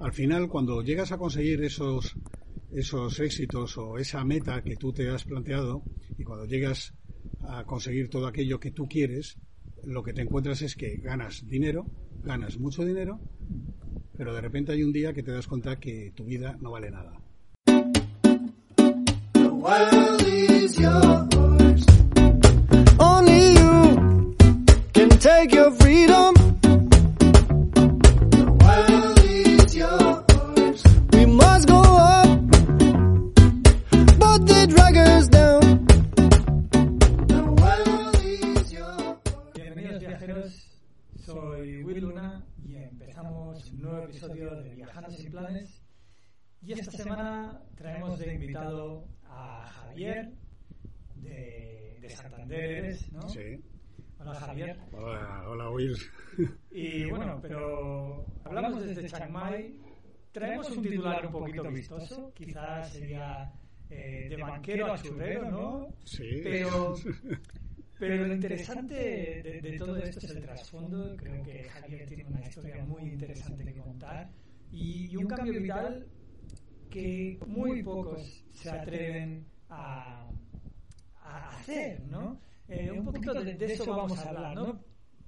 Al final, cuando llegas a conseguir esos esos éxitos o esa meta que tú te has planteado y cuando llegas a conseguir todo aquello que tú quieres, lo que te encuentras es que ganas dinero, ganas mucho dinero, pero de repente hay un día que te das cuenta que tu vida no vale nada. Only you can take your freedom. Nuevo episodio de Viajando sin Planes. Y esta semana traemos de invitado a Javier de, de Santander, ¿no? Sí. Hola Javier. Hola, hola Will. Y bueno, pero hablamos desde Chiang Mai. Traemos un titular un poquito vistoso, quizás sería eh, de banquero a churrero, ¿no? Sí. Pero, pero lo interesante de, de todo esto es el trasfondo. Creo que Javier tiene una historia muy interesante que contar y, y un cambio vital que muy pocos se atreven a, a hacer, ¿no? Eh, un poquito de, de eso vamos a hablar, ¿no?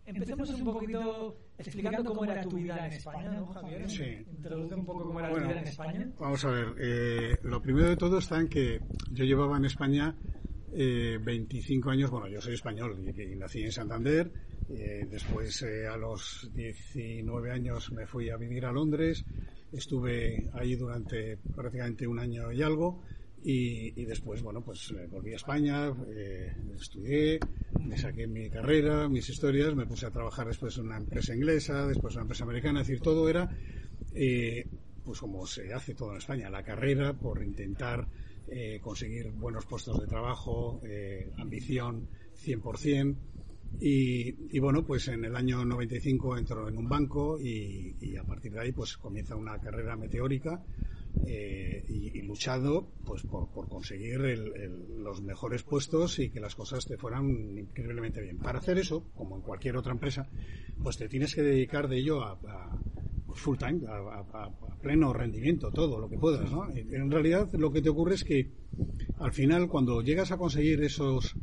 Empecemos un poquito explicando cómo era tu vida en España, ¿no, Javier? Sí. Introduce un poco cómo era Bueno, tu vida en España. Vamos a ver, eh, lo primero de todo está en que yo llevaba en España eh, 25 años, bueno, yo soy español y, y nací en Santander, eh, después eh, a los 19 años me fui a vivir a Londres, estuve ahí durante prácticamente un año y algo y, y después, bueno, pues eh, volví a España, eh, estudié, me saqué mi carrera, mis historias, me puse a trabajar después en una empresa inglesa, después en una empresa americana, es decir, todo era eh, pues como se hace todo en España, la carrera por intentar eh, conseguir buenos puestos de trabajo, eh, ambición 100%. Y, y bueno, pues en el año 95 entro en un banco y, a partir de ahí pues comienza una carrera meteórica eh, y, y luchado pues por, conseguir el- el- los mejores puestos y que las cosas te fueran increíblemente bien. Para hacer eso, como en cualquier otra empresa, pues te tienes que dedicar de ello a- full time, a, a- pleno rendimiento, todo lo que puedas, ¿no? En realidad lo que te ocurre es que al final cuando llegas a conseguir esos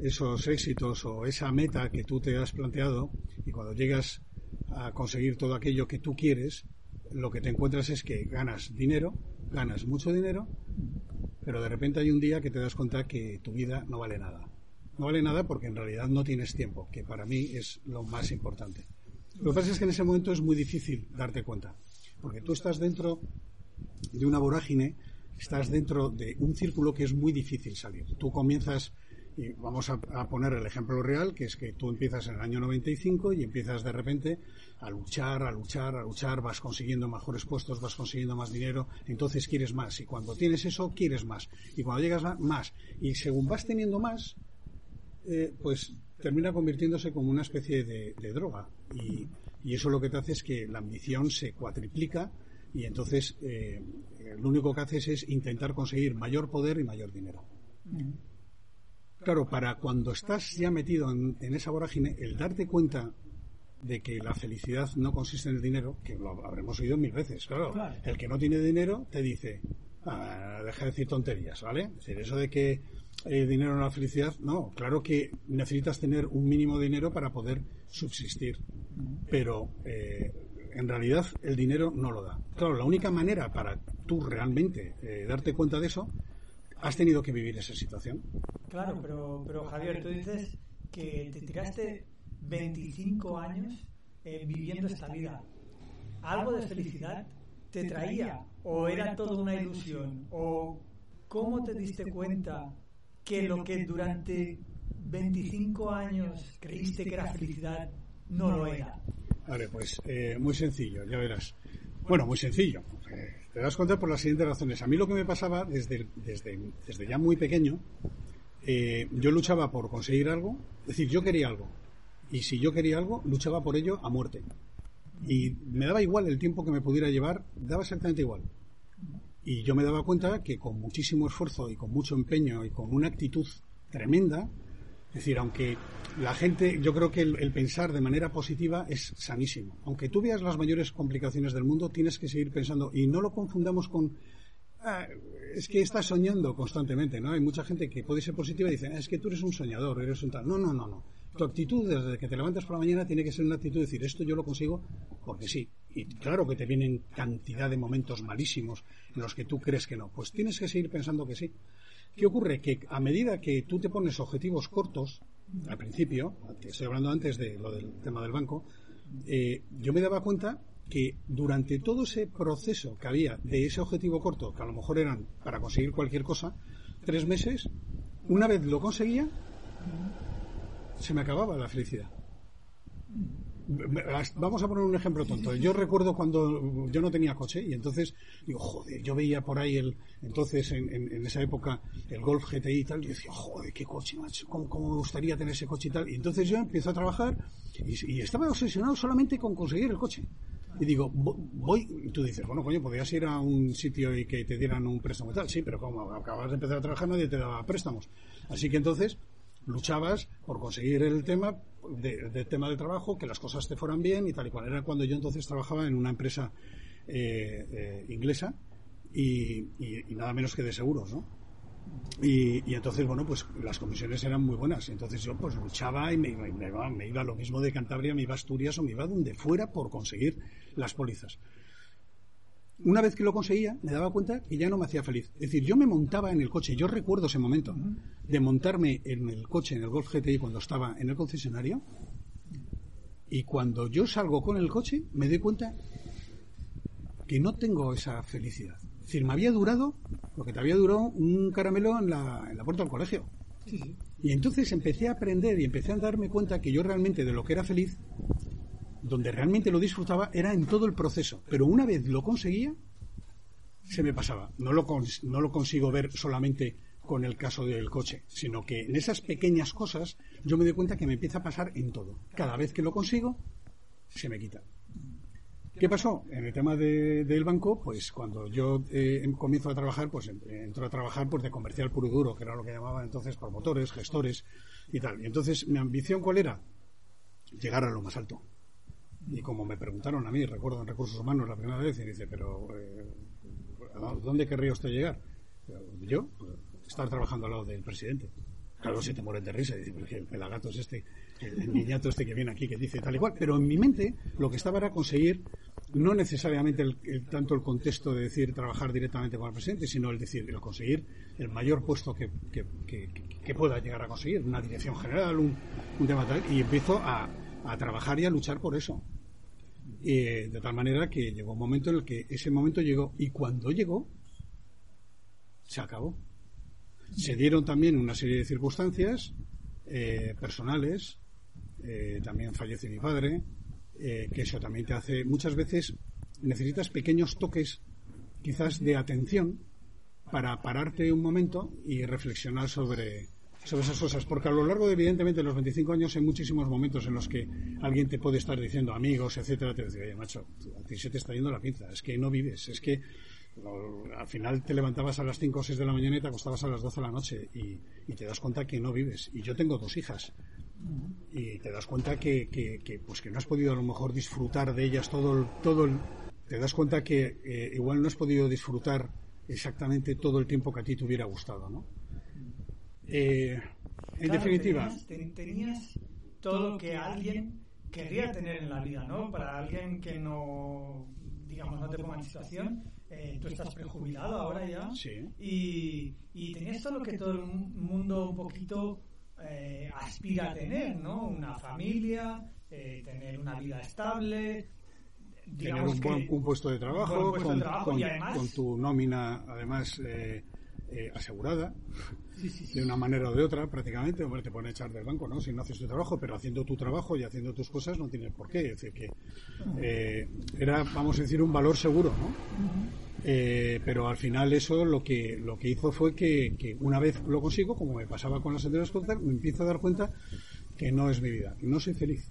esos éxitos o esa meta que tú te has planteado y cuando llegas a conseguir todo aquello que tú quieres, lo que te encuentras es que ganas dinero, ganas mucho dinero, pero de repente hay un día que te das cuenta que tu vida no vale nada. No vale nada porque en realidad no tienes tiempo, que para mí es lo más importante. Lo que pasa es que en ese momento es muy difícil darte cuenta, porque tú estás dentro de una vorágine, estás dentro de un círculo que es muy difícil salir. Tú comienzas, y vamos a, poner el ejemplo real, que es que tú empiezas en el año 95 y empiezas de repente a luchar, a luchar, a luchar, vas consiguiendo mejores puestos, vas consiguiendo más dinero, entonces quieres más. Y cuando tienes eso, quieres más. Y cuando llegas a más, y según vas teniendo más, eh, pues termina convirtiéndose como una especie de droga. Y, y eso lo que te hace es que la ambición se cuatriplica y entonces eh, eh, lo único que haces es intentar conseguir mayor poder y mayor dinero. Claro, para cuando estás ya metido en, en esa vorágine, el darte cuenta de que la felicidad no consiste en el dinero, que lo habremos oído mil veces, claro. Claro. El que no tiene dinero te dice, "Ah, deja de decir tonterías, ¿vale? Es decir, eso de que el dinero no la felicidad, no, claro que necesitas tener un mínimo de dinero para poder subsistir, pero eh, en realidad el dinero no lo da. Claro, la única manera para tú realmente eh, darte cuenta de eso, has tenido que vivir esa situación. Claro, pero, pero Javier, tú dices que te tiraste 25 años eh, viviendo esta vida. ¿Algo de felicidad te traía? ¿O era todo una ilusión? ¿O cómo te diste cuenta que lo que durante 25 años creíste que era felicidad no lo era? Vale, pues eh, muy sencillo, ya verás. Bueno, muy sencillo. te das cuenta por las siguientes razones. A mí lo que me pasaba desde, desde, desde ya muy pequeño, eh, yo luchaba por conseguir algo, es decir, yo quería algo. Y si yo quería algo, luchaba por ello a muerte. Y me daba igual el tiempo que me pudiera llevar, daba exactamente igual. Y yo me daba cuenta que con muchísimo esfuerzo y con mucho empeño y con una actitud tremenda, es decir, aunque la gente, yo creo que el, pensar de manera positiva es sanísimo. Aunque tú veas las mayores complicaciones del mundo, tienes que seguir pensando y no lo confundamos con ah, es que estás soñando constantemente, ¿no? Hay mucha gente que puede ser positiva y dice, es que tú eres un soñador, eres un tal. No, no, no, no. Tu actitud desde que te levantas por la mañana tiene que ser una actitud de decir, esto yo lo consigo porque sí. Y claro que te vienen cantidad de momentos malísimos en los que tú crees que no. Pues tienes que seguir pensando que sí. ¿Qué ocurre? Que a medida que tú te pones objetivos cortos, al principio, te estoy hablando antes de lo del tema del banco, eh, yo me daba cuenta que durante todo ese proceso que había de ese objetivo corto, que a lo mejor eran para conseguir cualquier cosa, tres meses, una vez lo conseguía, se me acababa la felicidad. Vamos a poner un ejemplo tonto. Yo recuerdo cuando yo no tenía coche y entonces digo, joder, yo veía por ahí el, entonces en, en, en esa época el Golf GTI y tal, y decía, joder, qué coche, macho, ¿cómo, cómo, me gustaría tener ese coche y tal. Y entonces yo empiezo a trabajar y, y estaba obsesionado solamente con conseguir el coche. Y digo, voy, y tú dices, bueno, coño, podrías ir a un sitio y que te dieran un préstamo y tal. Sí, pero como acabas de empezar a trabajar, nadie te daba préstamos. Así que entonces luchabas por conseguir el tema del de tema de trabajo, que las cosas te fueran bien y tal y cual. Era cuando yo entonces trabajaba en una empresa eh, eh, inglesa y, nada menos que de seguros, ¿no? Y, y, entonces, bueno, pues las comisiones eran muy buenas. Entonces yo pues luchaba y me, me, me, iba, me iba lo mismo de Cantabria, me iba a Asturias o me iba donde fuera por conseguir las pólizas. Una vez que lo conseguía, me daba cuenta que ya no me hacía feliz. Es decir, yo me montaba en el coche. Yo recuerdo ese momento de montarme en el coche, en el Golf GTI, cuando estaba en el concesionario. Y cuando yo salgo con el coche, me doy cuenta que no tengo esa felicidad. Es decir, me había durado lo que te había durado un caramelo en la, en la puerta del colegio. Sí, sí. Y entonces empecé a aprender y empecé a darme cuenta que yo realmente de lo que era feliz donde realmente lo disfrutaba era en todo el proceso. Pero una vez lo conseguía, se me pasaba. No lo, no lo consigo ver solamente con el caso del coche, sino que en esas pequeñas cosas yo me doy cuenta que me empieza a pasar en todo. Cada vez que lo consigo, se me quita. ¿Qué pasó? En el tema de, del banco, pues cuando yo eh, comienzo a trabajar, pues entro a trabajar pues, de comercial puro duro, que era lo que llamaban entonces promotores, gestores y tal. Y entonces, ¿mi ambición cuál era? Llegar a lo más alto. Y como me preguntaron a mí, recuerdo en recursos humanos la primera vez, y dice, pero eh, ¿a dónde querría usted llegar? Yo, pues, estar trabajando al lado del presidente. Claro, se te mueren de risa, y dice, el pelagato es este, el niñato este que viene aquí que dice tal y cual. Pero en mi mente lo que estaba era conseguir no necesariamente el, tanto el contexto de decir trabajar directamente con el presidente, sino el decir, el conseguir el mayor puesto que, que pueda llegar a conseguir, una dirección general, un, un tema tal, y empiezo a, a trabajar y a luchar por eso. Eh, de tal manera que llegó un momento en el que ese momento llegó y cuando llegó se acabó. Se dieron también una serie de circunstancias eh, personales, eh, también fallece mi padre, que eso también te hace, muchas veces necesitas pequeños toques quizás de atención para pararte un momento y reflexionar sobre, sobre esas cosas, porque a lo largo de, evidentemente, los 25 años hay muchísimos momentos en los que alguien te puede estar diciendo amigos, etcétera, te dice, oye, macho, a ti se te está yendo la pinza, es que no vives, es que al final te levantabas a las 5 o 6 de la mañana y te acostabas a las 12 de la noche y, te das cuenta que no vives. Y yo tengo dos hijas y te das cuenta que, que, que, pues que no has podido a lo mejor disfrutar de ellas todo el, todo el, te das cuenta que eh, igual no has podido disfrutar exactamente todo el tiempo que a ti te hubiera gustado, ¿no? Eh, en claro, definitiva. Tenías, tenías, todo lo que alguien querría tener en la vida, ¿no? Para alguien que no, digamos, no te ponga en situación, eh, tú estás prejubilado ahora ya. Sí. Y, y tenías todo lo que todo el mundo un poquito eh, aspira a tener, ¿no? Una familia, eh, tener una vida estable. Tener un, buen, un puesto de trabajo, puesto con, de trabajo con, y además, con tu nómina, además, eh, eh, asegurada, de una manera o de otra, prácticamente. Hombre, te pueden echar del banco, ¿no? Si no haces tu trabajo, pero haciendo tu trabajo y haciendo tus cosas no tienes por qué. Es decir, que eh, era, vamos a decir, un valor seguro, ¿no? Eh, pero al final eso lo que lo que hizo fue que, que una vez lo consigo, como me pasaba con las anteriores cosas, me empiezo a dar cuenta que no es mi vida, que no soy feliz.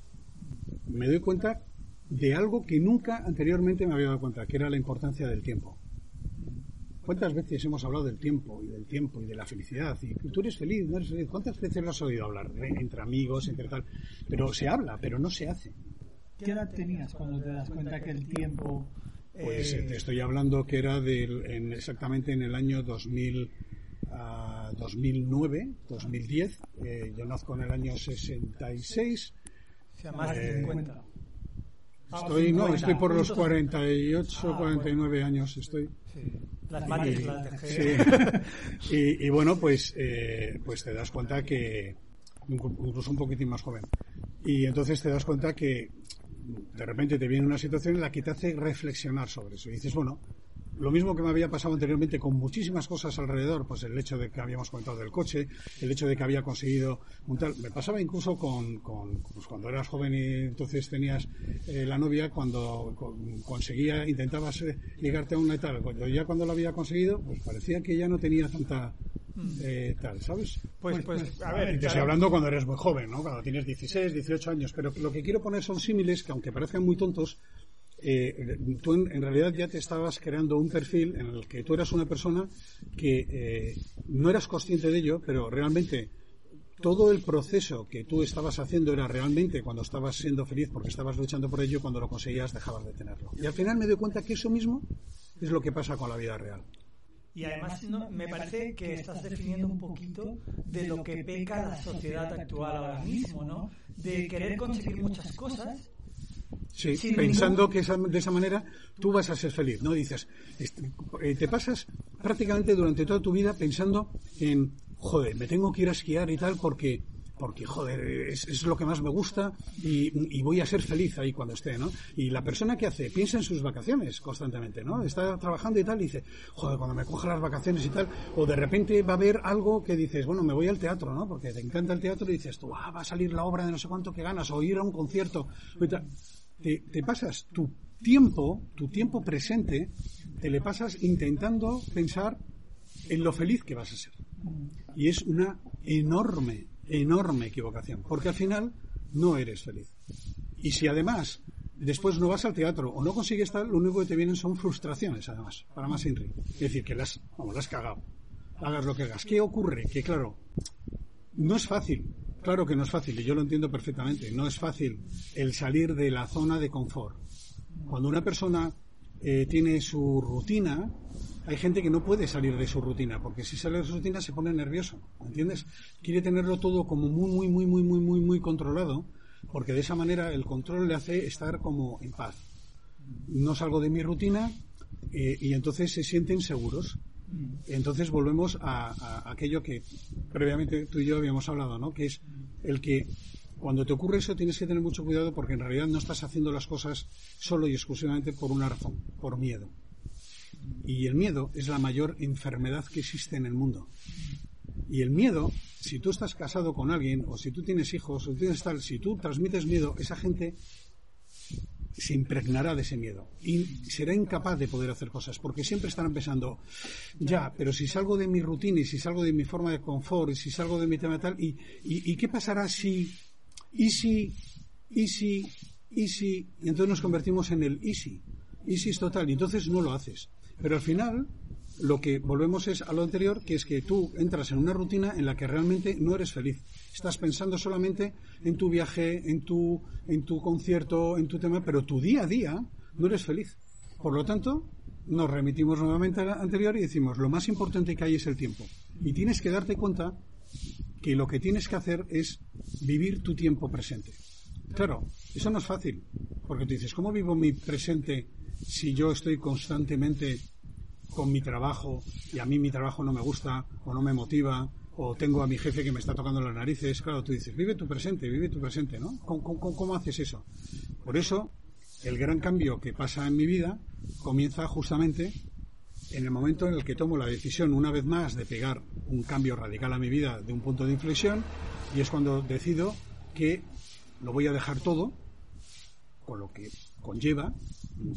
Me doy cuenta de algo que nunca anteriormente me había dado cuenta, que era la importancia del tiempo. ¿Cuántas veces hemos hablado del tiempo y del tiempo y de la felicidad? Y tú eres feliz, no eres feliz. ¿Cuántas veces lo has oído hablar? Eh, Entre amigos, entre tal. Pero se habla, pero no se hace. ¿Qué edad tenías cuando te das cuenta que el tiempo... Pues eh, eh, te estoy hablando que era del, en- exactamente en el año 2000, ah, 2009, 2010. Eh, yo nazco en el año 66. o sea, más eh, de 50. Estoy, no, 50, estoy por los puntos. 48, Ah, 49 años. Estoy. Sí. Las mates las dejé. sí. y, y bueno, pues, eh, pues te das cuenta que, incluso un poquitín más joven, y entonces te das cuenta que de repente te viene una situación en la que te hace reflexionar sobre eso. Y dices, bueno, lo mismo que me había pasado anteriormente con muchísimas cosas alrededor, pues el hecho de que habíamos comentado del coche, el hecho de que había conseguido un tal, me pasaba incluso con, con pues cuando eras joven y entonces tenías eh, la novia, cuando con- conseguía, intentabas eh, ligarte a una y tal, cuando ya cuando lo había conseguido, pues parecía que ya no tenía tanta eh, tal, ¿sabes? Pues, pues, a ver, te claro. estoy hablando cuando eres muy joven, ¿no? Cuando tienes 16, 18 años, pero lo que quiero poner son símiles que aunque parezcan muy tontos, eh, tú en, en realidad ya te estabas creando un perfil en el que tú eras una persona que eh, no eras consciente de ello, pero realmente todo el proceso que tú estabas haciendo era realmente cuando estabas siendo feliz porque estabas luchando por ello, cuando lo conseguías dejabas de tenerlo. Y al final me doy cuenta que eso mismo es lo que pasa con la vida real. Y además no, me parece que estás definiendo un poquito de lo que peca la sociedad actual ahora mismo, ¿no? De querer conseguir muchas cosas. Sí, Sin pensando ningún- que esa- de esa manera tú vas a ser feliz, ¿no? Dices, este, eh, te pasas prácticamente durante toda tu vida pensando en, joder, me tengo que ir a esquiar y tal porque, porque joder, es, es lo que más me gusta y, y voy a ser feliz ahí cuando esté, ¿no? Y la persona que hace, piensa en sus vacaciones constantemente, ¿no? Está trabajando y tal y dice, joder, cuando me coja las vacaciones y tal, o de repente va a haber algo que dices, bueno, me voy al teatro, ¿no? Porque te encanta el teatro y dices, tú, ah, va a salir la obra de no sé cuánto que ganas, o ir a un concierto, y tal te, te pasas tu tiempo, tu tiempo presente, te le pasas intentando pensar en lo feliz que vas a ser. Y es una enorme, enorme equivocación, porque al final no eres feliz. Y si además después no vas al teatro o no consigues tal, lo único que te vienen son frustraciones, además, para más Inri. Es decir, que las, vamos, las cagado. Hagas lo que hagas. ¿Qué ocurre? Que claro, no es fácil. Claro que no es fácil, y yo lo entiendo perfectamente. No es fácil el salir de la zona de confort. Cuando una persona eh, tiene su rutina, hay gente que no puede salir de su rutina, porque si sale de su rutina se pone nervioso, ¿entiendes? Quiere tenerlo todo como muy, muy, muy, muy, muy, muy, muy controlado, porque de esa manera el control le hace estar como en paz. No salgo de mi rutina eh, y entonces se sienten seguros. Entonces volvemos a, aquello que previamente tú y yo habíamos hablado, ¿no? Que es el que cuando te ocurre eso tienes que tener mucho cuidado porque en realidad no estás haciendo las cosas solo y exclusivamente por una razón, por miedo. Y el miedo es la mayor enfermedad que existe en el mundo. Y el miedo, si tú estás casado con alguien, o si tú tienes hijos, o tienes tal, si tú transmites miedo, esa gente se impregnará de ese miedo. Y será incapaz de poder hacer cosas porque siempre estarán pensando ya, pero si salgo de mi rutina y si salgo de mi forma de confort y si salgo de mi tema tal y, y, y qué pasará si y si y si y si y entonces nos convertimos en el easy easy es total y entonces no lo haces. Pero al final lo que volvemos es a lo anterior, que es que tú entras en una rutina en la que realmente no eres feliz. Estás pensando solamente en tu viaje, en tu, en tu concierto, en tu tema, pero tu día a día no eres feliz. Por lo tanto, nos remitimos nuevamente a la anterior y decimos, lo más importante que hay es el tiempo. Y tienes que darte cuenta que lo que tienes que hacer es vivir tu tiempo presente. Claro, eso no es fácil, porque tú dices, ¿cómo vivo mi presente si yo estoy constantemente con mi trabajo y a mí mi trabajo no me gusta o no me motiva o tengo a mi jefe que me está tocando las narices? Claro, tú dices, vive tu presente, vive tu presente, ¿no? ¿Cómo, cómo, haces eso? Por eso, el gran cambio que pasa en mi vida comienza justamente en el momento en el que tomo la decisión una vez más de pegar un cambio radical a mi vida de un punto de inflexión y es cuando decido que lo voy a dejar todo con lo que conlleva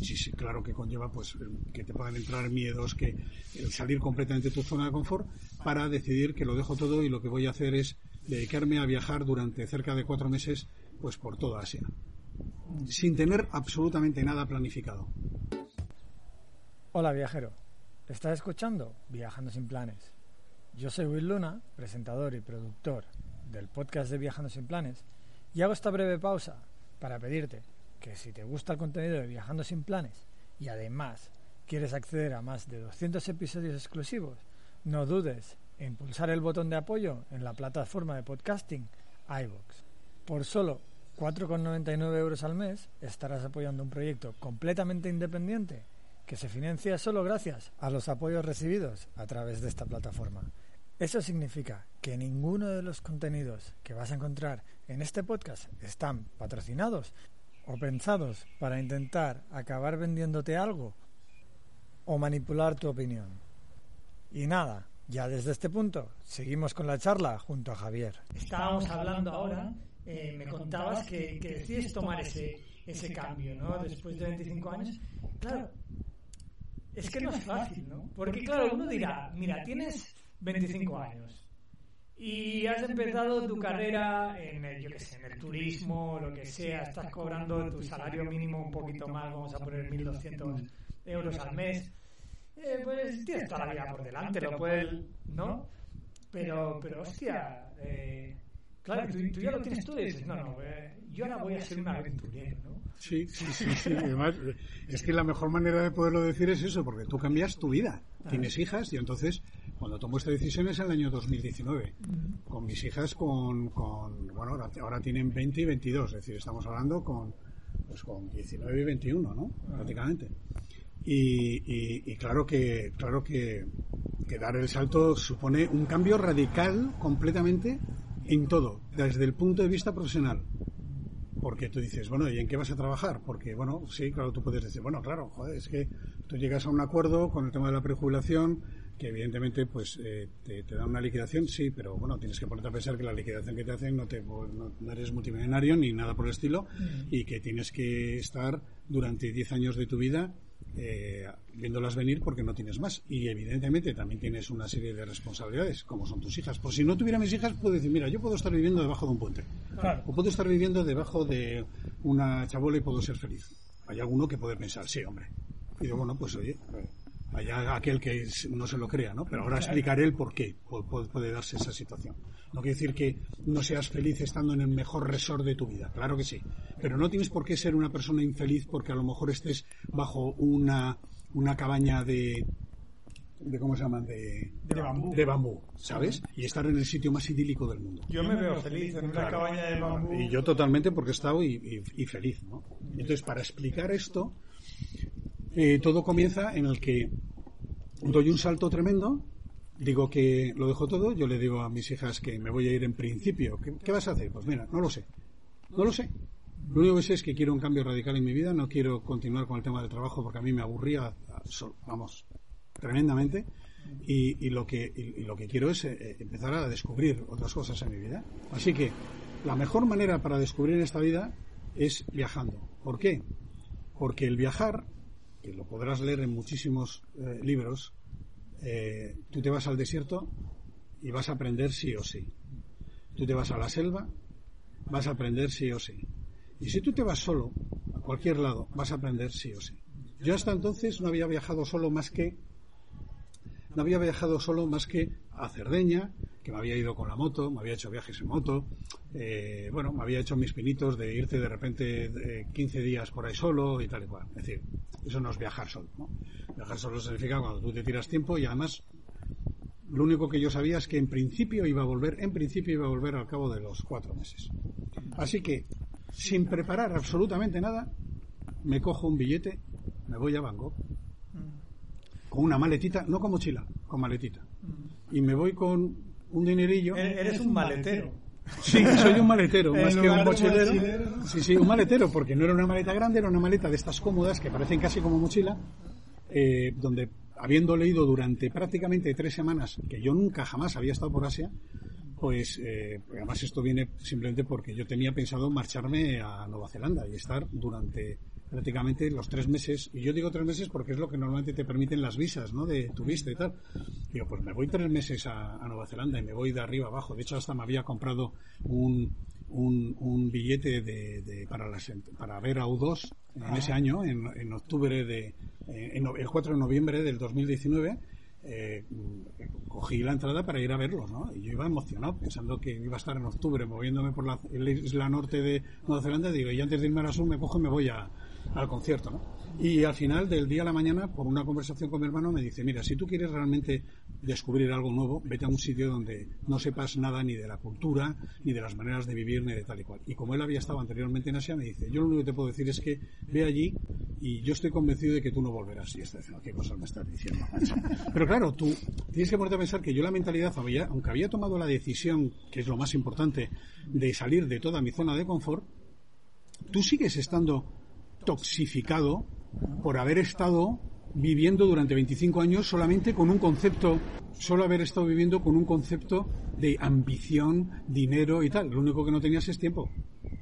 sí, sí, claro que conlleva pues que te puedan entrar miedos, que el salir completamente de tu zona de confort para decidir que lo dejo todo y lo que voy a hacer es dedicarme a viajar durante cerca de cuatro meses pues por toda Asia sin tener absolutamente nada planificado. Hola viajero, ¿estás escuchando Viajando sin planes? Yo soy Will Luna, presentador y productor del podcast de Viajando sin planes, y hago esta breve pausa para pedirte que si te gusta el contenido de Viajando sin planes y además quieres acceder a más de 200 episodios exclusivos, no dudes en pulsar el botón de apoyo en la plataforma de podcasting iVoox. Por solo 4,99 euros al mes estarás apoyando un proyecto completamente independiente que se financia solo gracias a los apoyos recibidos a través de esta plataforma. Eso significa que ninguno de los contenidos que vas a encontrar en este podcast están patrocinados o pensados para intentar acabar vendiéndote algo o manipular tu opinión. Y nada, ya desde este punto seguimos con la charla junto a Javier. Estábamos hablando ahora eh, me contabas que, que, decides tomar ese, ese cambio, ¿no? Después de 25 años. Claro, es que no es fácil, ¿no? Porque, claro, uno dirá, mira, tienes 25 años y has empezado tu carrera en el, yo qué sé, en el turismo, lo que sea, estás cobrando tu salario mínimo un poquito más, vamos a poner 1.200 euros al mes. Eh, pues tienes toda la vida por delante, lo puedes, ¿no? Pero, pero hostia, eh, Claro, tú, tú, ya lo tienes todo y dices, no, no, eh, yo ahora voy a ser un aventurero, ¿no? Sí, sí, sí, sí. Además, es que la mejor manera de poderlo decir es eso, porque tú cambias tu vida. Tienes hijas y entonces, cuando tomo esta decisión es en el año 2019. Con mis hijas, con, con bueno, ahora, ahora, tienen 20 y 22, es decir, estamos hablando con, pues con 19 y 21, ¿no? Prácticamente. Y, y, y, claro que, claro que, que dar el salto supone un cambio radical completamente en todo, desde el punto de vista profesional. Porque tú dices, bueno, ¿y en qué vas a trabajar? Porque, bueno, sí, claro, tú puedes decir, bueno, claro, joder, es que tú llegas a un acuerdo con el tema de la prejubilación, que evidentemente, pues, eh, te, te, da una liquidación, sí, pero bueno, tienes que ponerte a pensar que la liquidación que te hacen no, te, no, no eres multimillonario ni nada por el estilo, y que tienes que estar durante 10 años de tu vida eh, viéndolas venir porque no tienes más. Y evidentemente también tienes una serie de responsabilidades, como son tus hijas. Por si no tuviera mis hijas, puedo decir, mira, yo puedo estar viviendo debajo de un puente. Claro. O puedo estar viviendo debajo de una chabola y puedo ser feliz. Hay alguno que puede pensar, sí, hombre. Y digo, bueno, pues oye, allá aquel que no se lo crea, ¿no? Pero ahora explicaré el por qué puede darse esa situación. No quiere decir que no seas feliz estando en el mejor resort de tu vida, claro que sí. Pero no tienes por qué ser una persona infeliz porque a lo mejor estés bajo una, una cabaña de, de cómo se llaman de, de, bambú. de bambú, ¿sabes? Y estar en el sitio más idílico del mundo. Yo me veo feliz en una claro. cabaña de bambú. Y yo totalmente porque he estado y, y, y feliz, ¿no? Entonces, para explicar esto, eh, todo comienza en el que doy un salto tremendo, digo que lo dejo todo, yo le digo a mis hijas que me voy a ir en principio. ¿Qué, vas a hacer? Pues mira, no lo sé. No lo sé. Lo único que sé es que quiero un cambio radical en mi vida, no quiero continuar con el tema del trabajo porque a mí me aburría, vamos, tremendamente. Y, lo que y, lo que quiero es eh, empezar a descubrir otras cosas en mi vida. Así que la mejor manera para descubrir esta vida es viajando. ¿Por qué? Porque el viajar, que lo podrás leer en muchísimos eh, libros, eh, tú te vas al desierto y vas a aprender sí o sí. Tú te vas a la selva, vas a aprender sí o sí. Y si tú te vas solo, a cualquier lado, vas a aprender sí o sí. Yo hasta entonces no había viajado solo más que no había viajado solo más que a Cerdeña, que me había ido con la moto, me había hecho viajes en moto, eh, bueno, me había hecho mis pinitos de irte de repente eh, 15 días por ahí solo y tal y cual. Es decir, eso no es viajar solo, ¿no? Viajar solo significa cuando tú te tiras tiempo y además lo único que yo sabía es que en principio iba a volver, en principio iba a volver al cabo de los cuatro meses. Así que, sin preparar absolutamente nada, me cojo un billete, me voy a Bangkok, con una maletita, no con mochila, con maletita. Y me voy con un dinerillo. Eres un maletero. Sí, soy un maletero, más que un mochilero. mochilero. Sí, sí, un maletero, porque no era una maleta grande, era una maleta de estas cómodas que parecen casi como mochila, eh, donde habiendo leído durante prácticamente tres semanas que yo nunca jamás había estado por Asia, pues eh, además esto viene simplemente porque yo tenía pensado marcharme a Nueva Zelanda y estar durante prácticamente los tres meses, y yo digo tres meses porque es lo que normalmente te permiten las visas, ¿no? De turista y tal. Digo, pues me voy tres meses a, a Nueva Zelanda y me voy de arriba abajo. De hecho, hasta me había comprado un, un, un billete de, de- para, las, para ver a U2 en ese año, en, en octubre de, eh, en el 4 de noviembre del 2019. eh, cogí la entrada para ir a verlos, ¿no? Y yo iba emocionado, pensando que iba a estar en octubre moviéndome por la, la isla norte de Nueva Zelanda. Digo, y antes de irme a la sur me cojo y me voy a, al concierto, ¿no? Y al final del día a la mañana, por una conversación con mi hermano, me dice, mira, si tú quieres realmente descubrir algo nuevo, vete a un sitio donde no sepas nada ni de la cultura, ni de las maneras de vivir, ni de tal y cual. Y como él había estado anteriormente en Asia, me dice, yo lo único que te puedo decir es que ve allí y yo estoy convencido de que tú no volverás. Y está diciendo, ¿qué cosas me estás diciendo? macho?". Pero claro, tú tienes que ponerte a pensar que yo la mentalidad, había, aunque había tomado la decisión, que es lo más importante, de salir de toda mi zona de confort, tú sigues estando toxificado por haber estado viviendo durante 25 años solamente con un concepto, solo haber estado viviendo con un concepto de ambición, dinero y tal. Lo único que no tenías es tiempo.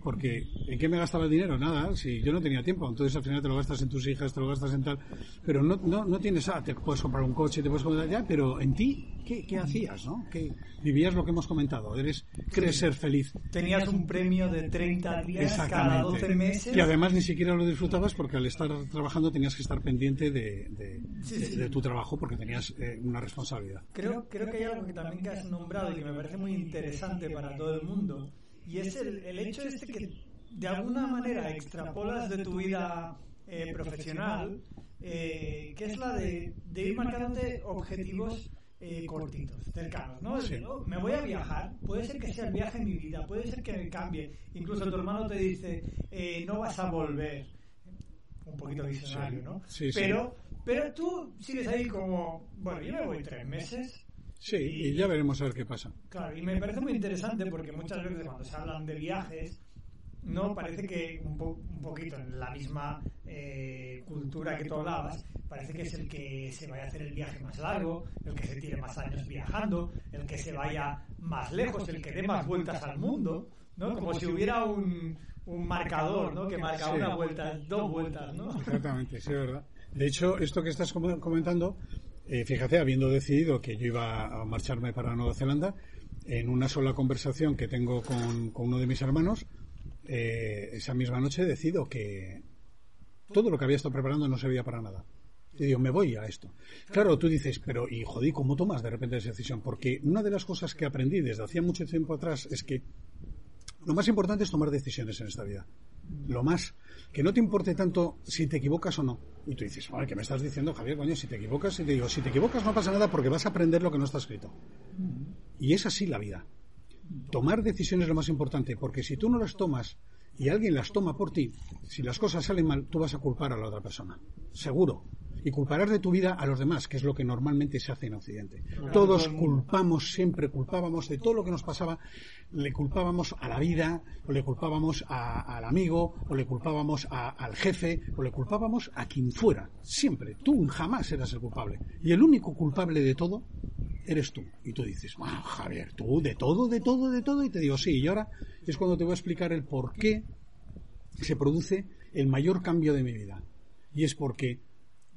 Porque ¿en qué me gastaba el dinero? Nada, si yo no tenía tiempo. Entonces al final te lo gastas en tus hijas, te lo gastas en tal. Pero no, no, no tienes, ah, te puedes comprar un coche, te puedes comprar ya, pero en ti, ¿qué, qué hacías? ¿no? ¿Qué, vivías lo que hemos comentado. Eres, crees ser feliz. Tenías un premio de 30 días cada 12 meses. Y además ni siquiera lo disfrutabas porque al estar trabajando tenías que estar pendiente de, de- Sí, de- sí. de tu trabajo porque tenías eh, una responsabilidad. Creo, creo que hay algo que también que has nombrado y que me parece muy interesante para todo el mundo y es el, el hecho este que de alguna manera extrapolas de tu vida eh, profesional eh, que es la de, de ir marcándote objetivos eh, cortitos, cercanos, ¿no? Sí. De, "Oh, me voy a viajar, puede ser que sea el viaje en mi vida, puede ser que me cambie, incluso tu hermano te dice, eh, no vas a volver, un poquito visionario. ¿no? Sí, sí. pero, pero tú sigues ahí como, bueno, yo me voy tres meses, Sí, y ya veremos a ver qué pasa. Claro, y me parece muy interesante porque muchas veces cuando se hablan de viajes, no parece que un, po- un poquito en la misma eh, cultura que tú hablabas, parece que es el que se vaya a hacer el viaje más largo, el que se tire más años viajando, el que se vaya más lejos, el que dé más vueltas al mundo, ¿no? Como si hubiera un, un marcador, ¿no? Que marca Sí. una vuelta, dos vueltas, ¿no? Exactamente, sí, es verdad. De hecho, esto que estás com- comentando, eh, fíjate, habiendo decidido que yo iba a marcharme para Nueva Zelanda, en una sola conversación que tengo con, uno de mis hermanos, eh, esa misma noche decido que todo lo que había estado preparando no servía para nada. Y digo, me voy a esto. Claro, tú dices, pero, y jodí, ¿cómo tomas de repente esa decisión? Porque una de las cosas que aprendí desde hacía mucho tiempo atrás es que lo más importante es tomar decisiones en esta vida. Lo más, que no te importe tanto si te equivocas o no. Y tú dices, "Joder, ¿qué me estás diciendo, Javier? Coño, si te equivocas, y te digo, si te equivocas no pasa nada porque vas a aprender lo que no está escrito. Y es así la vida. Tomar decisiones es lo más importante, porque si tú no las tomas y alguien las toma por ti, si las cosas salen mal, tú vas a culpar a la otra persona. Seguro. Y culparás de tu vida a los demás, que es lo que normalmente se hace en Occidente. Todos culpamos, siempre culpábamos de todo lo que nos pasaba, le culpábamos a la vida, o le culpábamos a- al amigo, o le culpábamos a- al jefe, o le culpábamos a quien fuera. Siempre. Tú jamás eras el culpable. Y el único culpable de todo eres tú. Y tú dices, wow, Javier, tú de todo, de todo, de todo. Y te digo, sí, y ahora es cuando te voy a explicar el por qué se produce el mayor cambio de mi vida. Y es porque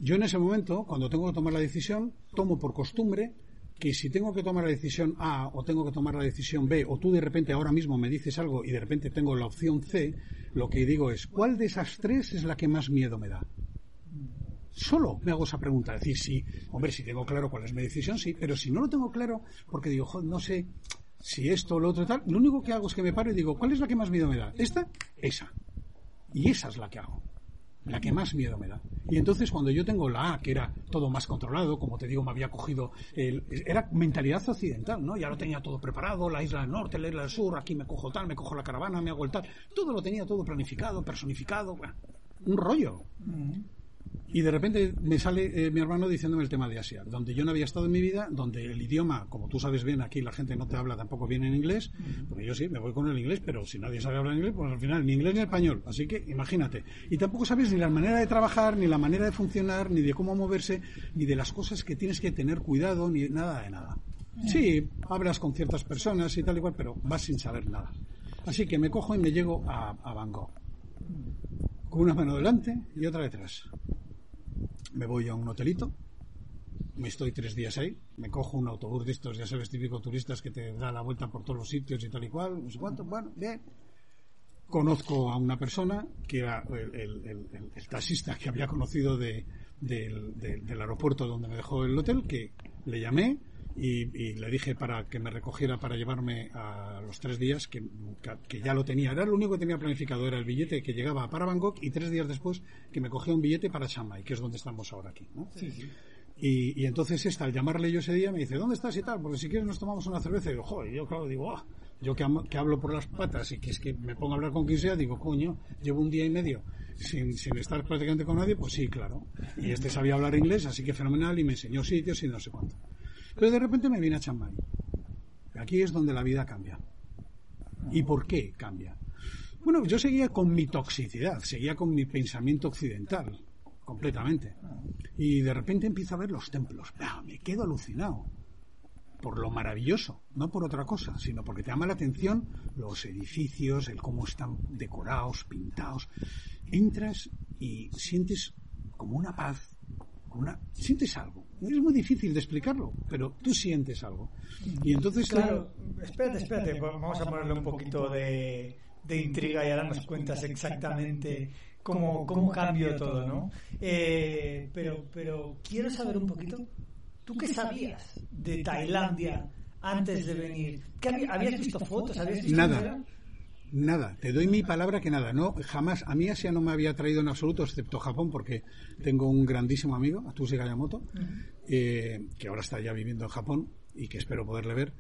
yo en ese momento, cuando tengo que tomar la decisión, tomo por costumbre que si tengo que tomar la decisión A o tengo que tomar la decisión B, o tú de repente ahora mismo me dices algo y de repente tengo la opción C, lo que digo es, ¿cuál de esas tres es la que más miedo me da? Solo me hago esa pregunta. Decir, si, hombre, si tengo claro cuál es mi decisión, sí, pero si no lo tengo claro, porque digo, "Joder, no sé si esto o lo otro tal, lo único que hago es que me paro y digo, ¿cuál es la que más miedo me da? ¿Esta? Esa. Y esa es la que hago. La que más miedo me da. Y entonces cuando yo tengo la A, que era todo más controlado, como te digo, me había cogido, era mentalidad occidental, ¿no? Ya lo tenía todo preparado, la isla del norte, la isla del sur, aquí me cojo tal, me cojo la caravana, me hago el tal. Todo lo tenía todo planificado, personificado, un rollo. Y de repente me sale eh, mi hermano diciéndome el tema de Asia, donde yo no había estado en mi vida, donde el idioma, como tú sabes bien, aquí la gente no te habla tampoco bien en inglés, porque yo sí, me voy con el inglés, pero si nadie sabe hablar inglés, pues al final ni inglés ni español. Así que imagínate. Y tampoco sabes ni la manera de trabajar, ni la manera de funcionar, ni de cómo moverse, ni de las cosas que tienes que tener cuidado, ni nada de nada. Sí, hablas con ciertas personas y tal igual, pero vas sin saber nada. Así que me cojo y me llego a, a Bangkok con una mano delante y otra detrás. Me voy a un hotelito, me estoy tres días ahí, me cojo un autobús de estos, ya sabes, típicos turistas que te da la vuelta por todos los sitios y tal y cual, no sé cuánto, bueno, bien. Conozco a una persona que era el, el- el- taxista que había conocido de- del, del- del aeropuerto donde me dejó el hotel, que le llamé y, y le dije para que me recogiera para llevarme a los tres días, que, que ya lo tenía. Era lo único que tenía planificado, era el billete que llegaba para Bangkok y tres días después que me cogía un billete para Chiang Mai, que es donde estamos ahora aquí. ¿no? Y, y entonces esta, al llamarle yo ese día, me dice, ¿dónde estás y tal? Porque si quieres nos tomamos una cerveza. Y digo, joder, yo claro, digo, ah, yo que, am- que hablo por las patas y que es que me pongo a hablar con quien sea, digo, coño, llevo un día y medio sin, sin estar prácticamente con nadie, pues sí, claro. Y este sabía hablar inglés, así que fenomenal, y me enseñó sitios y no sé cuánto. Pero de repente me vine a Chiang. Aquí es donde la vida cambia. ¿Y por qué cambia? Bueno, yo seguía con mi toxicidad, seguía con mi pensamiento occidental, completamente. Y de repente empiezo a ver los templos. Me quedo alucinado. Por lo maravilloso, no por otra cosa, sino porque te llama la atención los edificios, el cómo están decorados, pintados. Entras y sientes como una paz, una, sientes algo. Es muy difícil de explicarlo, pero tú sientes algo. Y entonces Claro, espérate, espérate, vamos a ponerle un poquito de, de intriga y a darnos cuenta exactamente cómo, cómo cambió todo, ¿no? Eh, pero, pero quiero saber un poquito, ¿tú qué sabías de Tailandia antes de venir? ¿Qué había- ¿Habías visto fotos? ¿Habías visto Nada. Nada, te doy mi palabra que nada, no, jamás, a mí Asia no me había traído en absoluto, excepto Japón, porque tengo un grandísimo amigo, Atsushi Gayamoto, eh, que ahora está ya viviendo en Japón y que espero poderle ver,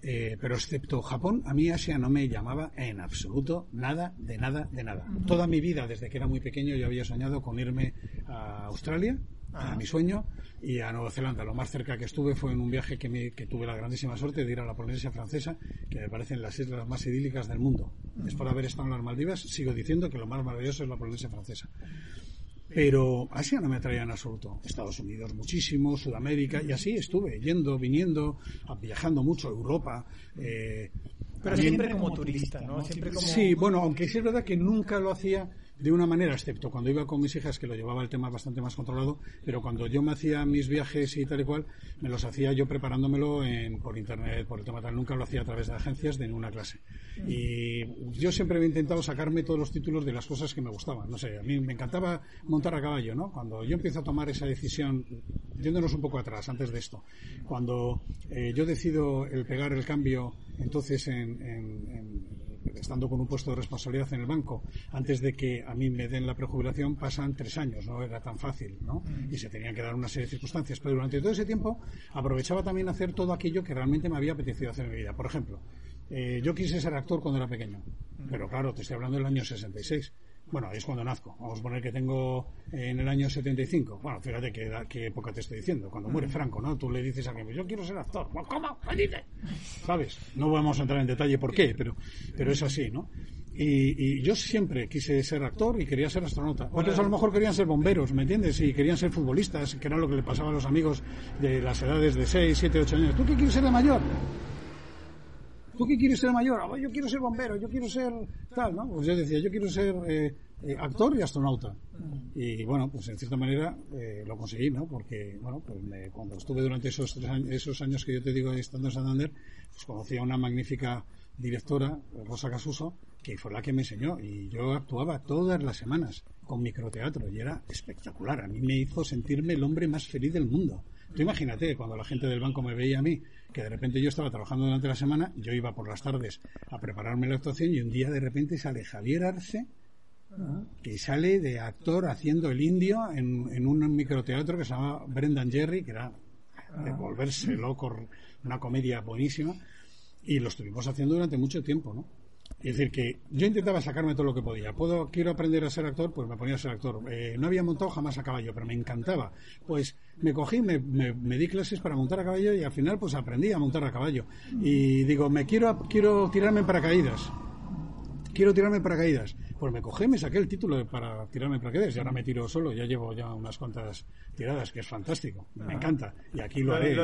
eh, pero excepto Japón, a mí Asia no me llamaba en absoluto nada, de nada, de nada. Toda mi vida, desde que era muy pequeño, yo había soñado con irme a Australia, era mi sueño, y a Nueva Zelanda. Lo más cerca que estuve fue en un viaje que, me- que tuve la grandísima suerte de ir a la Polinesia francesa, que me parecen las islas más idílicas del mundo. Después de haber estado en las Maldivas, sigo diciendo que lo más maravilloso es la Polinesia francesa. Pero Asia no me atraía en absoluto. Estados Unidos muchísimo, Sudamérica, y así estuve, yendo, viniendo, viajando mucho Europa. eh, Pero siempre como turista, ¿no? Siempre como... Sí, bueno, aunque sí es verdad que nunca lo hacía de una manera, excepto cuando iba con mis hijas, que lo llevaba el tema bastante más controlado, pero cuando yo me hacía mis viajes y tal y cual, me los hacía yo preparándomelo en, por internet, por el tema tal, nunca lo hacía a través de agencias de ninguna clase. Y yo siempre había intentado sacarme todos los títulos de las cosas que me gustaban. No sé, a mí me encantaba montar a caballo, ¿no? Cuando yo empiezo a tomar esa decisión, yéndonos un poco atrás, antes de esto, cuando eh, yo decido el pegar el cambio, entonces en- en- en estando con un puesto de responsabilidad en el banco, antes de que a mí me den la prejubilación, pasan tres años, no era tan fácil, ¿no? Y se tenían que dar una serie de circunstancias. Pero durante todo ese tiempo aprovechaba también hacer todo aquello que realmente me había apetecido hacer en mi vida. Por ejemplo, eh, yo quise ser actor cuando era pequeño, pero claro, te estoy hablando del año 66. Bueno, ahí es cuando nazco. Vamos a poner que tengo eh, en el año 75. Bueno, fíjate qué, qué época te estoy diciendo. Cuando muere Franco, ¿no? Tú le dices a alguien, yo quiero ser actor. Bueno, ¿Cómo? ¿Sabes? No vamos a entrar en detalle por qué, pero, pero es así, ¿no? Y, y yo siempre quise ser actor y quería ser astronauta. Otros a lo mejor querían ser bomberos, ¿me entiendes? Y querían ser futbolistas, que era lo que le pasaba a los amigos de las edades de 6, 7, 8 años. ¿Tú qué quieres ser de mayor? ¿Tú qué quieres ser de mayor? Ah, yo quiero ser bombero, yo quiero ser tal, ¿no? Pues yo decía, yo quiero ser eh, eh, actor y astronauta. Y bueno, pues en cierta manera eh, lo conseguí, ¿no? Porque, bueno, pues me- cuando estuve durante esos, tres años, esos años que yo te digo estando en Santander, pues conocí a una magnífica directora, Rosa Casuso, que fue la que me enseñó. Y yo actuaba todas las semanas con microteatro y era espectacular. A mí me hizo sentirme el hombre más feliz del mundo. Tú imagínate, cuando la gente del banco me veía a mí, que de repente yo estaba trabajando durante la semana, yo iba por las tardes a prepararme la actuación y un día de repente sale Javier Arce, que sale de actor haciendo el indio en, en un microteatro que se llama Brendan Jerry, que era de volverse loco, una comedia buenísima, y lo estuvimos haciendo durante mucho tiempo, ¿no? Es decir, que yo intentaba sacarme todo lo que podía. Puedo, quiero aprender a ser actor, pues me ponía a ser actor. Eh, no había montado jamás a caballo, pero me encantaba. Pues me cogí, me, me- me di clases para montar a caballo y al final pues aprendí a montar a caballo. Y digo, me quiero, quiero tirarme en paracaídas. Quiero tirarme paracaídas. Pues me cogí, me saqué el título de- para tirarme en paracaídas y ahora me tiro solo. Ya llevo ya unas cuantas tiradas, que es fantástico. Me encanta. Y aquí lo Lo- haré,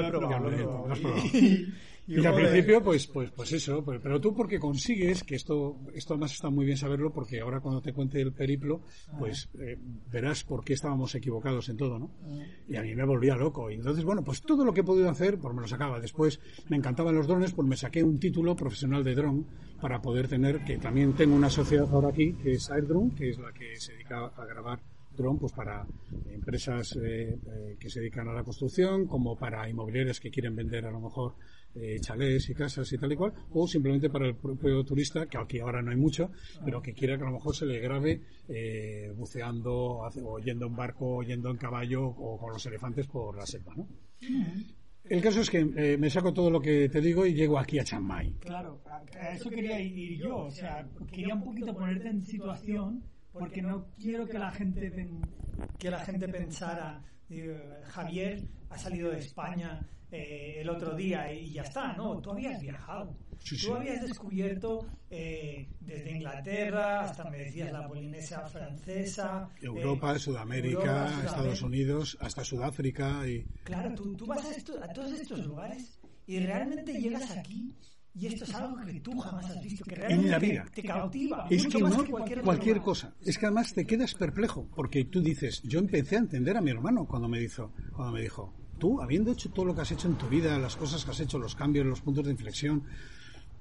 Y, Y al principio, pues, pues, pues eso, pues- pero tú porque consigues, que esto, esto además está muy bien saberlo, porque ahora cuando te cuente el periplo, pues eh, verás por qué estábamos equivocados en todo, ¿no? Y a mí me volvía loco. Y entonces, bueno, pues todo lo que he podido hacer, pues me lo sacaba. Después me encantaban los drones, pues me saqué un título profesional de dron para poder tener, que también tengo una sociedad ahora aquí, que es AirDrone, que es la que se dedica a grabar dron pues para empresas eh, eh, que se dedican a la construcción como para inmobiliarias que quieren vender a lo mejor eh, chalés y casas y tal y cual o simplemente para el propio turista que aquí ahora no hay mucho pero que quiera que a lo mejor se le grabe eh, buceando o yendo en barco o yendo en caballo o con los elefantes por la selva ¿no? el caso es que eh, me saco todo lo que te digo y llego aquí a Chiang Mai Claro, a eso quería ir yo. O sea, quería un poquito ponerte en situación porque no quiero que la gente que la gente pensara digo, Javier ha salido de España eh, el otro día y ya está. No, tú habías viajado. Sí, sí. Tú habías descubierto eh, desde Inglaterra hasta me decías la Polinesia francesa, Europa, eh, Sudamérica, Europa, Sudamérica. Estados Unidos, hasta Sudáfrica y Claro, tú, tú vas a, esto- a todos estos lugares y realmente llegas aquí y esto es algo que tú jamás has visto, que realmente En la te- vida. Te, cautiva. Es mucho que más no que cualquier, cualquier, cosa. Es que además te quedas perplejo, porque tú dices, yo empecé a entender a mi hermano cuando me dijo, cuando me dijo, tú habiendo hecho todo lo que has hecho en tu vida, las cosas que has hecho, los cambios, los puntos de inflexión,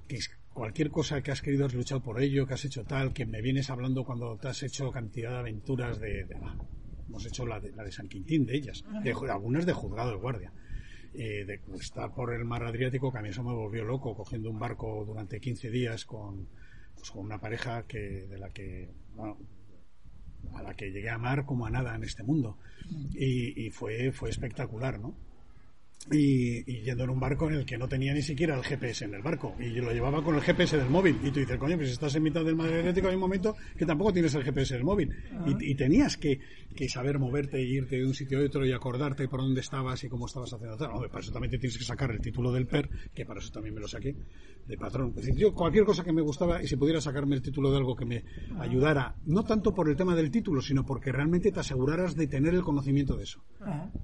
que es cualquier cosa que has querido has luchado por ello, que has hecho tal, que me vienes hablando cuando te has hecho cantidad de aventuras de, de- ah, hemos hecho la de, la de San Quintín de ellas, de, algunas de juzgado del guardia. eh, de estar por el mar Adriático, que a mí eso me volvió loco, cogiendo un barco durante 15 días con, pues, con una pareja que de la que bueno, a la que llegué a amar como a nada en este mundo. Y, y fue fue espectacular no y, y yendo en un barco en el que no tenía ni siquiera el GPS en el barco. Y yo lo llevaba con el GPS del móvil. Y tú dices coño pues estás en mitad del mar Adriático hay un momento que tampoco tienes el GPS del móvil y, y tenías que, que saber moverte e irte de un sitio a otro y acordarte por dónde estabas y cómo estabas haciendo. Hombre, para eso también te tienes que sacar el título del PER que para eso también me lo saqué de patrón. Es decir yo cualquier cosa que me gustaba y si pudiera sacarme el título de algo que me ayudara no tanto por el tema del título sino porque realmente te aseguraras de tener el conocimiento de eso.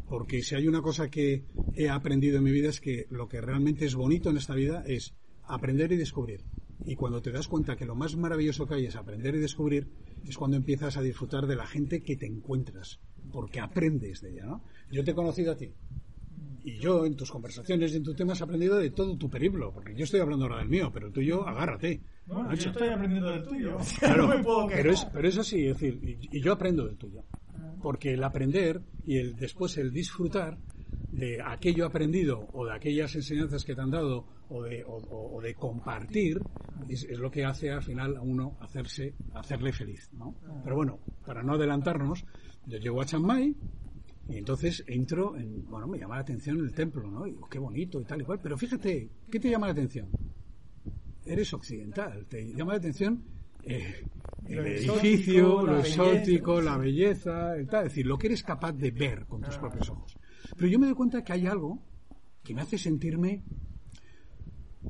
Porque si hay una cosa que he aprendido en mi vida es que lo que realmente es bonito en esta vida es aprender y descubrir. Y cuando te das cuenta que lo más maravilloso que hay es aprender y descubrir, es cuando empiezas a disfrutar de la gente que te encuentras, porque aprendes de ella, ¿no? Yo te he conocido a ti. Y yo en tus conversaciones y en tu tema has aprendido de todo tu periplo, porque yo estoy hablando ahora del mío, pero el tuyo, agárrate. Bueno, yo estoy aprendiendo del tuyo. Claro, no me puedo quejar. pero, es, pero eso sí, es decir, y, y yo aprendo del tuyo. Porque el aprender y el después el disfrutar de aquello aprendido o de aquellas enseñanzas que te han dado o de, o, o- o de compartir es, es lo que hace al final a uno hacerse, hacerle feliz, ¿no? Pero bueno, para no adelantarnos, yo llego a Chiang Mai y entonces entro en, bueno, me llama la atención el templo, ¿no? Y digo, qué bonito y tal y cual, pero fíjate, ¿qué te llama la atención? eres occidental, te llama la atención eh, el Lo edificio, exótico, lo la exótico, belleza, la belleza, el tal, es decir, lo que eres capaz de ver con tus propios ojos. Pero yo me doy cuenta que hay algo que me hace sentirme,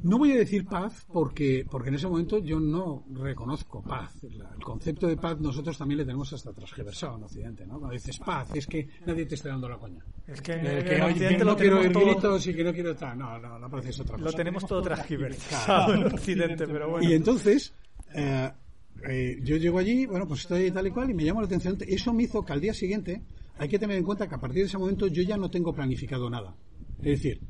no voy a decir paz, porque, porque en ese momento yo no reconozco paz. La- el concepto de paz nosotros también le tenemos hasta transgiversado en Occidente, ¿no? Cuando dices paz, es que nadie te está dando la coña. Es que Eh, que, no lo quiero oír todo, gritos y que no quiero estar. No, no, no parece otra cosa. lo tenemos todo transgiversado en Occidente, pero bueno. Y entonces, eh, eh, yo llego allí, bueno, pues estoy tal y cual, y me llama la atención. Eso me hizo que al día siguiente, hay que tener en cuenta que a partir de ese momento yo ya no tengo planificado nada. Es decir,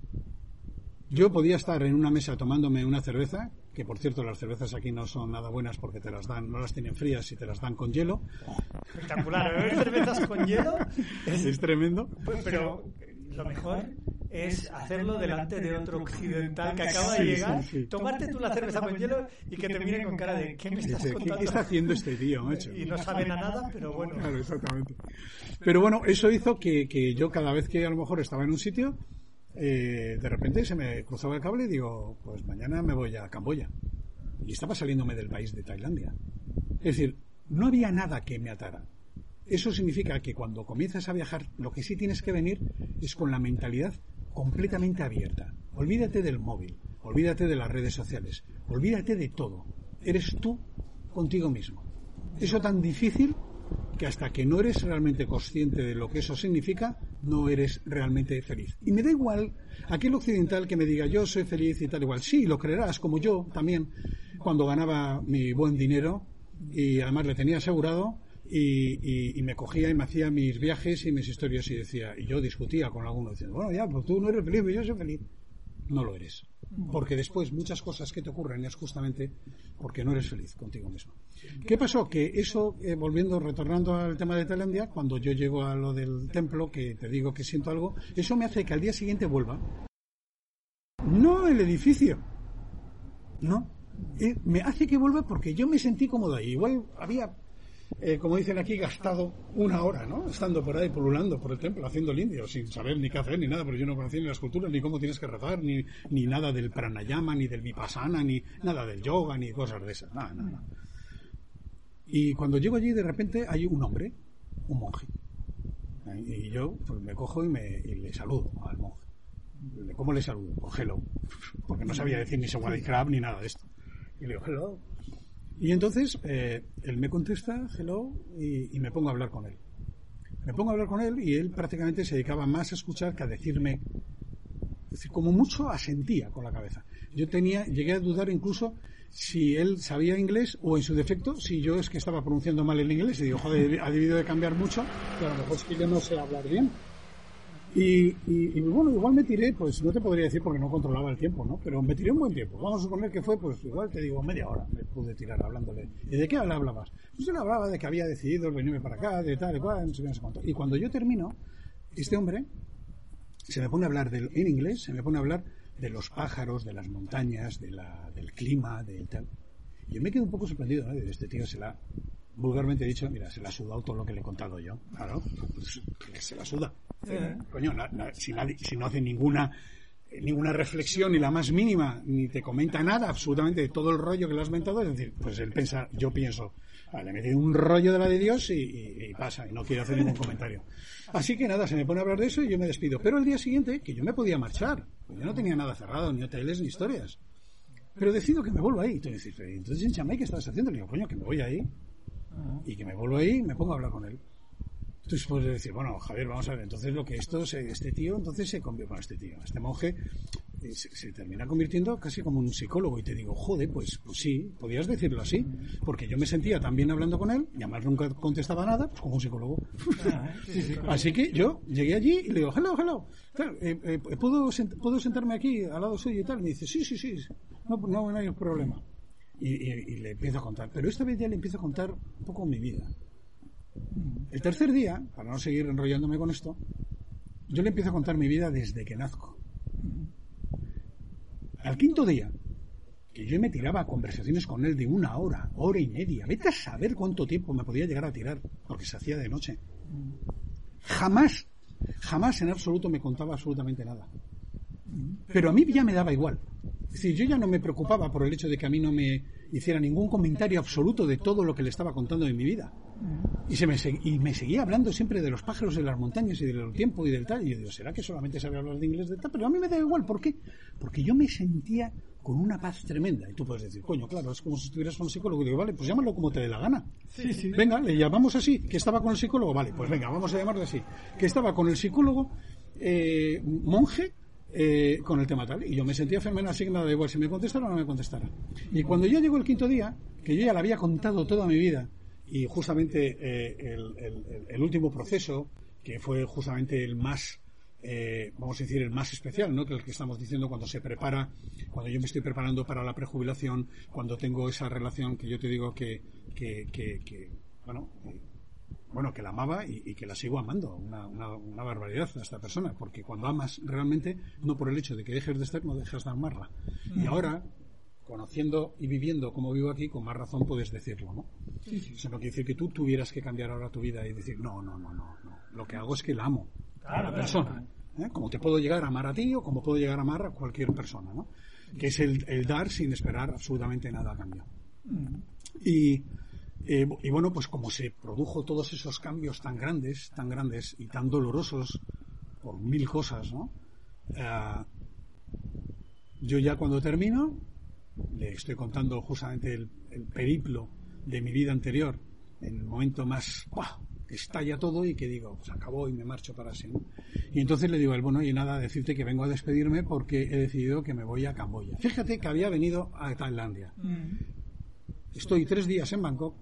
yo podía estar en una mesa tomándome una cerveza, que por cierto las cervezas aquí no son nada buenas porque te las dan, no las tienen frías y te las dan con hielo. Espectacular. Beber cervezas con hielo Es, tremendo. Pues, pero lo mejor es hacerlo delante de otro occidental que acaba de llegar, sí, sí. tomarte tú la cerveza con hielo y que te miren con cara de ¿qué me estás Dice, ¿qué, contando? qué está haciendo este tío, macho? Y no saben a nada, pero bueno. Claro, exactamente. Pero bueno, eso hizo que, que yo cada vez que a lo mejor estaba en un sitio, eh, de repente se me cruzaba el cable y digo, pues mañana me voy a Camboya. Y estaba saliéndome del país de Tailandia. Es decir, no había nada que me atara. Eso significa que cuando comienzas a viajar, lo que sí tienes que venir es con la mentalidad completamente abierta. Olvídate del móvil, olvídate de las redes sociales, olvídate de todo. Eres tú contigo mismo. Eso tan difícil que hasta que no eres realmente consciente de lo que eso significa, no eres realmente feliz. Y me da igual aquel occidental que me diga yo soy feliz y tal igual. Sí, lo creerás, como yo también, cuando ganaba mi buen dinero y además le tenía asegurado y, y- y me cogía y me hacía mis viajes y mis historias y decía, y yo discutía con alguno diciendo, bueno, ya, pues tú no eres feliz, pero yo soy feliz. No lo eres. Porque después muchas cosas que te ocurren es justamente porque no eres feliz contigo mismo. ¿Qué pasó? Que eso, eh, volviendo, retornando al tema de Tailandia, cuando yo llego a lo del templo, que te digo que siento algo, eso me hace que al día siguiente vuelva. No el edificio. No. Eh, me hace que vuelva porque yo me sentí cómodo ahí. Igual había, eh, como dicen aquí, gastado una hora, ¿no? Estando por ahí pululando por el templo, haciendo el indio, sin saber ni qué hacer ni nada, pero yo no conocía ni las culturas, ni cómo tienes que rezar, ni, ni nada del pranayama, ni del vipassana, ni nada del yoga, ni cosas de esas. Nada, nada. Y cuando llego allí, de repente hay un hombre, un monje. Y yo pues, me cojo y, me, y le saludo al monje. ¿Cómo le saludo? Pues hello. Porque no sabía decir ni Sawadee Crab ni nada de esto. Y le digo, hello. Y entonces eh, él me contesta, hello, y, me pongo a hablar con él. Me pongo a hablar con él y él prácticamente se dedicaba más a escuchar que a decirme, es decir, como mucho asentía con la cabeza. Yo tenía, llegué a dudar incluso si él sabía inglés o en su defecto si yo es que estaba pronunciando mal el inglés y digo, joder, ha debido de cambiar mucho, pero a lo mejor es que yo no sé hablar bien. Y, y- y, bueno, igual me tiré, pues no te podría decir porque no controlaba el tiempo, ¿no? Pero me tiré un buen tiempo. Vamos a suponer que fue, pues igual te digo, media hora me pude tirar hablándole. ¿Y de qué hablabas? Pues él hablaba de que había decidido venirme para acá, de tal y cual, no sé qué, no sé cuánto. Y cuando yo termino, este hombre se me pone a hablar del, en inglés, se me pone a hablar de los pájaros, de las montañas, de la, del clima, del tal. Y yo me quedo un poco sorprendido, ¿no? De este tío se la, vulgarmente dicho, mira, se la ha todo lo que le he contado yo. Claro, pues, se la suda. Coño, na- na- si, nadie- si no hace ninguna eh, ninguna reflexión ni la más mínima, ni te comenta nada absolutamente de todo el rollo que le has mentado, es decir, pues él piensa, yo pienso, ah, le metido un rollo de la de Dios y, y- y pasa, y no quiero hacer ningún comentario. Así que nada, se me pone a hablar de eso y yo me despido. Pero el día siguiente, que yo me podía marchar, pues yo no tenía nada cerrado, ni hoteles, ni historias. Pero decido que me vuelvo ahí. Entonces, dices, entonces en Chamay, ¿qué estás haciendo? Le digo, coño, que me voy ahí. Y que me vuelvo ahí y me pongo a hablar con él. Entonces puedes decir, bueno, Javier, vamos a ver, entonces lo que esto, este tío, entonces se convierte, bueno, este tío, este monje, eh, se, se termina convirtiendo casi como un psicólogo y te digo, joder, pues, pues sí, podías decirlo así, porque yo me sentía tan bien hablando con él y además nunca contestaba nada, pues como un psicólogo. Así que yo llegué allí y le digo, hello, hello, Claro, eh, eh, ¿puedo, sent- ¿puedo sentarme aquí al lado suyo y tal? Me dice, sí, sí, sí, no, no, no hay problema. Y, y- y le empiezo a contar, pero esta vez ya le empiezo a contar un poco mi vida. El tercer día, para no seguir enrollándome con esto, yo le empiezo a contar mi vida desde que nazco. Al quinto día, que yo me tiraba conversaciones con él de una hora, hora y media, vete a saber cuánto tiempo me podía llegar a tirar, porque se hacía de noche. Jamás, jamás en absoluto me contaba absolutamente nada. Pero a mí ya me daba igual. Es decir, yo ya no me preocupaba por el hecho de que a mí no me hiciera ningún comentario absoluto de todo lo que le estaba contando de mi vida. Y, se me, y me seguía hablando siempre de los pájaros de las montañas y del tiempo y del tal. Y yo digo, ¿será que solamente sabe hablar de inglés de tal? Pero a mí me da igual. ¿Por qué? Porque yo me sentía con una paz tremenda. Y tú puedes decir, coño, claro, es como si estuvieras con un psicólogo. Y digo, vale, pues llámalo como te dé la gana. Venga, le llamamos así. Que estaba con el psicólogo. Vale, pues venga, vamos a llamarle así. Que estaba con el psicólogo eh, monje eh, con el tema tal. Y yo me sentía fenomenal, así que me igual si me contestara o no me contestara. Y cuando ya llegó el quinto día, que yo ya le había contado toda mi vida, y justamente eh, el, el- último proceso, que fue justamente el más, eh, vamos a decir, el más especial, ¿no? Que el que estamos diciendo cuando se prepara, cuando yo me estoy preparando para la prejubilación, cuando tengo esa relación que yo te digo que, que, que- que, bueno, eh, bueno, que la amaba y, y que la sigo amando, una, una, una barbaridad a esta persona, porque cuando amas realmente, no por el hecho de que dejes de estar, no dejas de amarla. Y ahora, conociendo y viviendo como vivo aquí, con más razón puedes decirlo, ¿no? Eso no quiere decir que tú tuvieras que cambiar ahora tu vida y decir, no, no, no, no, no. Lo que hago es que la amo a la persona. ¿eh? Como te puedo llegar a amar a ti o como puedo llegar a amar a cualquier persona, ¿no? Que es el, el dar sin esperar absolutamente nada a cambio. Y, eh, y bueno, pues como se produjo todos esos cambios tan grandes, tan grandes y tan dolorosos por mil cosas, ¿no? Eh, yo ya cuando termino, le estoy contando justamente el, el periplo de mi vida anterior, en el momento más ¡buah! que estalla todo y que digo, se acabó y me marcho para siempre. Y entonces le digo a él, bueno, y nada, decirte que vengo a despedirme porque he decidido que me voy a Camboya. Fíjate que había venido a Tailandia. Estoy tres días en Bangkok,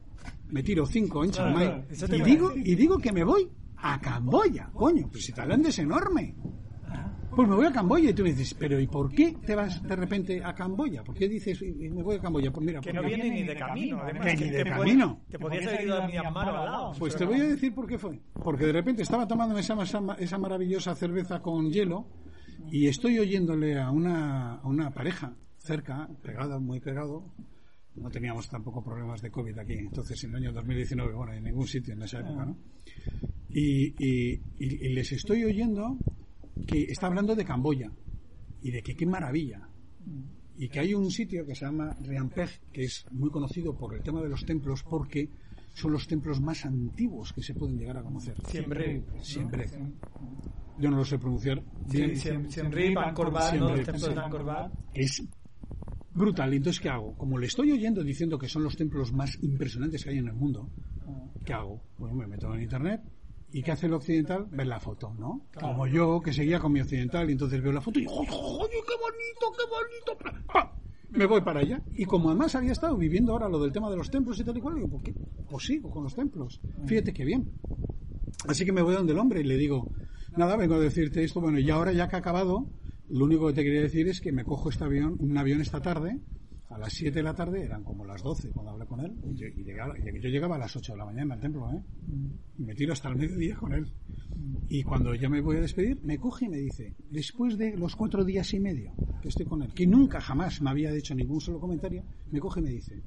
me tiro cinco en Chiang Mai y digo, y digo que me voy a Camboya. Coño, pues si Tailandia es enorme. Pues me voy a Camboya y tú me dices, pero ¿y por qué te vas de repente a Camboya? ¿Por qué dices, "Y- y me voy a Camboya? Pues mira, Que no viene ni de camino, además. Que ni de camino. Te podías haber ido a Myanmar al lado. Pues te voy a decir por qué fue. Porque de repente estaba tomando esa, esa, esa maravillosa cerveza con hielo y estoy oyéndole a una, a una pareja cerca, pegada, muy pegado. No teníamos tampoco problemas de COVID aquí. Entonces, en el año 2019, bueno, en ningún sitio en esa época, ¿no? Y, y- y- y les estoy oyendo que está hablando de Camboya y de que qué maravilla. Y que hay un sitio que se llama Riampeg, que es muy conocido por el tema de los templos, porque son los templos más antiguos que se pueden llegar a conocer. Siempre. Siempre. Yo no lo sé pronunciar bien. Siem- Siem Reap, Angkor Wat, ¿no? Siem Los templos de Angkor. Es brutal. ¿Y entonces qué hago? Como le estoy oyendo diciendo que son los templos más impresionantes que hay en el mundo, ¿qué hago? Bueno, me meto en internet. ¿Y qué hace el occidental? Ver la foto, ¿no? Como yo, que seguía con mi occidental, y entonces veo la foto y ¡oye, qué bonito, qué bonito! ¡Pa! Me voy para allá. Y como además había estado viviendo ahora lo del tema de los templos y tal y cual, digo, ¿por qué? Pues sigo con los templos. Fíjate qué bien. Así que me voy donde el hombre y le digo, nada, vengo a decirte esto, bueno, y ahora ya que ha acabado, lo único que te quería decir es que me cojo este avión, un avión esta tarde, a las 7 de la tarde, eran como las 12 cuando hablé con él, y llegaba- y yo llegaba a las 8 de la mañana al templo, ¿eh? Y me tiro hasta el mediodía con él. Y cuando ya me voy a despedir, me coge y me dice, después de los cuatro días y medio que estoy con él, que nunca jamás me había hecho ningún solo comentario, me coge y me dice,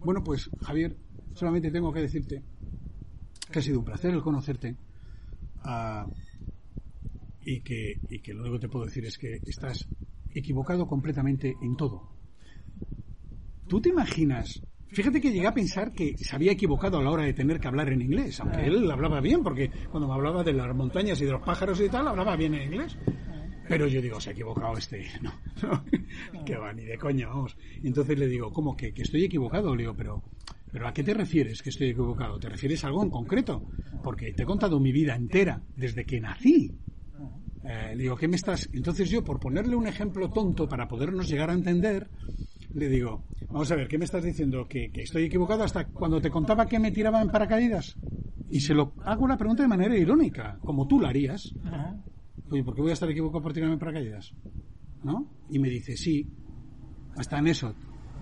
bueno, pues Javier, solamente tengo que decirte que ha sido un placer el conocerte ah, y, que, y que lo único que te puedo decir es que estás equivocado completamente en todo. ¿Tú te imaginas? Fíjate que llegué a pensar que se había equivocado a la hora de tener que hablar en inglés, aunque él hablaba bien, porque cuando me hablaba de las montañas y de los pájaros y tal, hablaba bien en inglés. Pero yo digo, se ha equivocado este. No, no, que va, ni de coña, vamos. Y entonces le digo, ¿cómo que, que estoy equivocado? Le digo, pero, pero ¿a qué te refieres que estoy equivocado? ¿Te refieres a algo en concreto? Porque te he contado mi vida entera, desde que nací. Eh, le digo, ¿qué me estás...? Entonces yo, por ponerle un ejemplo tonto para podernos llegar a entender, le digo, vamos a ver, ¿qué me estás diciendo? ¿Que, que estoy equivocado hasta cuando te contaba que me tiraba en paracaídas? Y se lo hago la pregunta de manera irónica, como tú la harías. Oye, ¿por qué voy a estar equivocado por tirarme en paracaídas? ¿No? Y me dice, sí, hasta en eso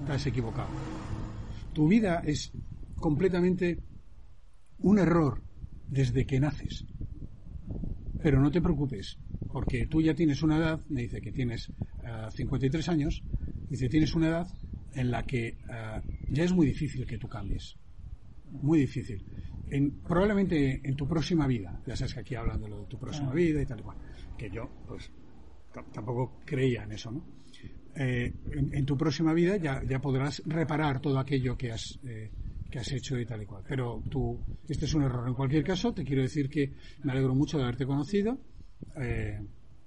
te has equivocado. Tu vida es completamente un error desde que naces. Pero no te preocupes, porque tú ya tienes una edad, me dice que tienes eh, 53 años, dice, tienes una edad en la que eh, ya es muy difícil que tú cambies. Muy difícil. En, probablemente en tu próxima vida, ya sabes que aquí hablan de lo de tu próxima vida y tal y cual, que yo pues tampoco creía en eso, ¿no? Eh, en, en tu próxima vida ya, ya podrás reparar todo aquello que has, eh, que has hecho y tal y cual. Pero tú, este es un error. En cualquier caso, te quiero decir que me alegro mucho de haberte conocido eh,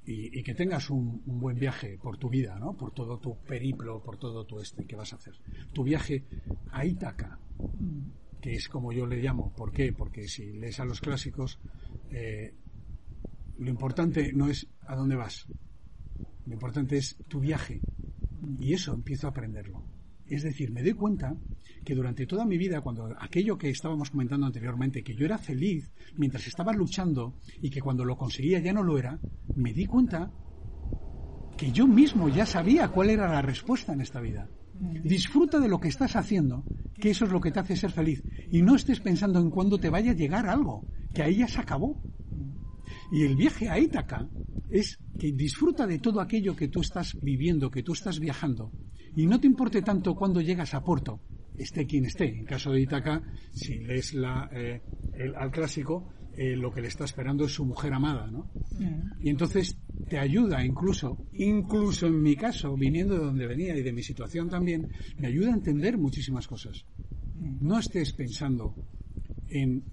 y, que tengas un, un buen viaje por tu vida, ¿no? Por todo tu periplo, por todo tu este que vas a hacer. Tu viaje a Ítaca, que es como yo le llamo. ¿Por qué? Porque si lees a los clásicos, eh, lo importante no es a dónde vas, lo importante es tu viaje. Y eso empiezo a aprenderlo. Es decir, me doy cuenta que durante toda mi vida, cuando aquello que estábamos comentando anteriormente, que yo era feliz mientras estaba luchando y que cuando lo conseguía ya no lo era, me di cuenta que yo mismo ya sabía cuál era la respuesta en esta vida. Disfruta de lo que estás haciendo, que eso es lo que te hace ser feliz. Y no estés pensando en cuándo te vaya a llegar algo, que ahí ya se acabó. Y el viaje a Ítaca es que disfruta de todo aquello que tú estás viviendo, que tú estás viajando. Y no te importe tanto cuando llegas a puerto, esté quien esté. En caso de Ítaca, si lees la, eh, el- al clásico, eh, lo que le está esperando es su mujer amada, ¿no? Y entonces te ayuda incluso, incluso en mi caso, viniendo de donde venía y de mi situación también, me ayuda a entender muchísimas cosas. No estés pensando en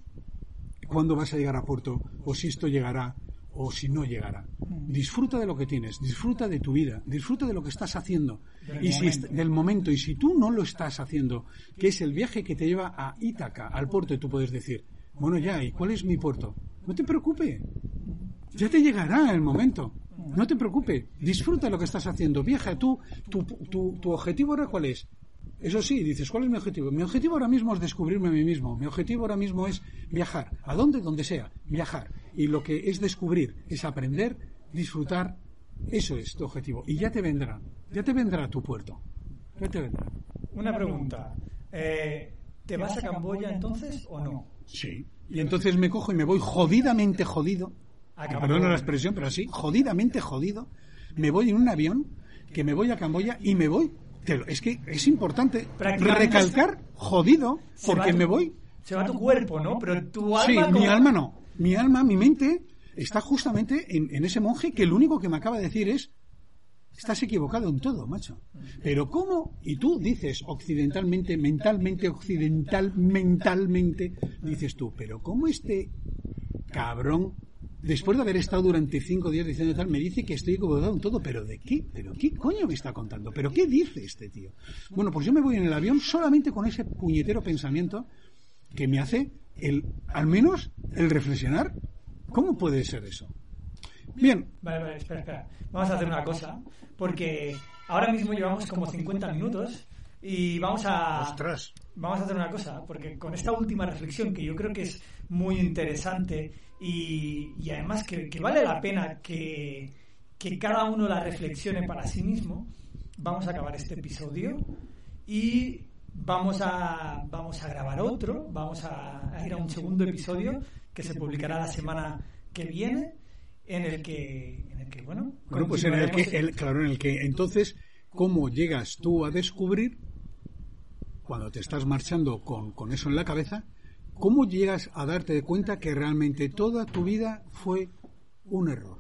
cuándo vas a llegar a puerto, o si esto llegará, o si no llegará. disfruta de lo que tienes, disfruta de tu vida, disfruta de lo que estás haciendo Del y si momento. del momento. Y si tú no lo estás haciendo, que es el viaje que te lleva a Ítaca, al puerto, y tú puedes decir, bueno ya, ¿y cuál es mi puerto? No te preocupes, ya te llegará el momento. No te preocupes, disfruta de lo que estás haciendo, viaja tú, tu, tu, tu objetivo ahora cuál es. Eso sí, dices, ¿cuál es mi objetivo? Mi objetivo ahora mismo es descubrirme a mí mismo. Mi objetivo ahora mismo es viajar. ¿A dónde? Donde sea. Viajar. Y lo que es descubrir, es aprender, disfrutar. Eso es tu objetivo. Y ya te vendrá. Ya te vendrá tu puerto. Ya te vendrá. Una pregunta. Eh, ¿Te vas a Camboya entonces o no? Sí. Y entonces me cojo y me voy jodidamente jodido. A Camboya. Perdona la expresión, pero así, jodidamente jodido. Me voy en un avión que me voy a Camboya y me voy. Es que es importante recalcar jodido porque tu- me voy. Se va tu cuerpo, ¿no? Pero tu Sí, alma... mi como- alma no. Mi alma, mi mente está justamente en, en ese monje que lo único que me acaba de decir es estás equivocado en todo, macho. Pero cómo, y tú dices occidentalmente, mentalmente, occidental, mentalmente, dices tú, pero cómo este cabrón, después de haber estado durante cinco días diciendo tal, me dice que estoy equivocado en todo, pero ¿de qué? ¿Pero qué coño me está contando? ¿Pero qué dice este tío? Bueno, pues yo me voy en el avión solamente con ese puñetero pensamiento que me hace el, al menos, el reflexionar. ¿Cómo puede ser eso? Bien, Vale, vale, espera, espera. Vamos a hacer una cosa, porque ahora mismo llevamos como 50 minutos y vamos a... ostras, Vamos a hacer una cosa, porque con esta última reflexión que yo creo que es muy interesante y, y además que, que vale la pena que, que cada uno la reflexione para sí mismo, vamos a acabar este episodio y vamos a, vamos a grabar otro, vamos a, a ir a un segundo episodio que se publicará la semana que viene en el que, en el que bueno, Bueno, pues en el que, el- claro, en el que entonces, ¿cómo llegas tú a descubrir, cuando te estás marchando con, con eso en la cabeza, cómo llegas a darte de cuenta que realmente toda tu vida fue un error?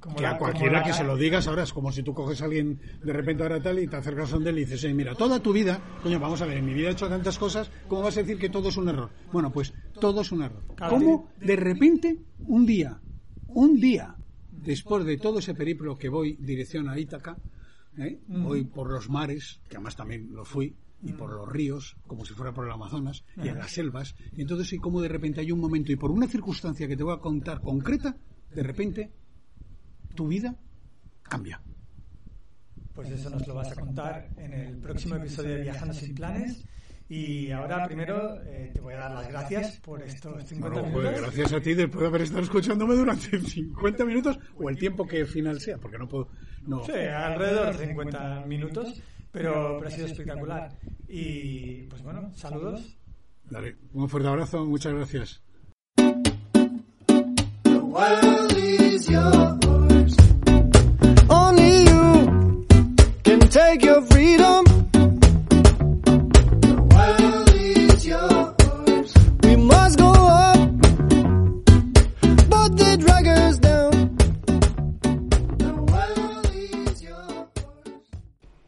como Que la- a cualquiera la- que se lo digas ahora es como si tú coges a alguien de repente ahora tal y te acercas a él y dices, "Eh, mira, toda tu vida, coño, vamos a ver, en mi vida he hecho tantas cosas, ¿cómo vas a decir que todo es un error? Bueno, pues todo es un error. ¿Cómo de repente, un día, un día, después de todo ese periplo que voy dirección a Ítaca, ¿eh? voy por los mares, que además también lo fui, y por los ríos, como si fuera por el Amazonas, y en las selvas, y entonces sí como de repente hay un momento, y por una circunstancia que te voy a contar concreta, de repente tu vida cambia. Pues eso nos lo vas a contar en el próximo episodio de Viajando sin Planes. Y ahora primero eh, te voy a dar las gracias por estos 50 Bueno, minutos. pues gracias a ti después de haber estado escuchándome durante 50 minutos o el tiempo que final sea, porque no puedo... No. Sí, alrededor de 50 minutos, pero, pero ha sido espectacular. Y pues, pues bueno, saludos. Dale, un fuerte abrazo, muchas gracias.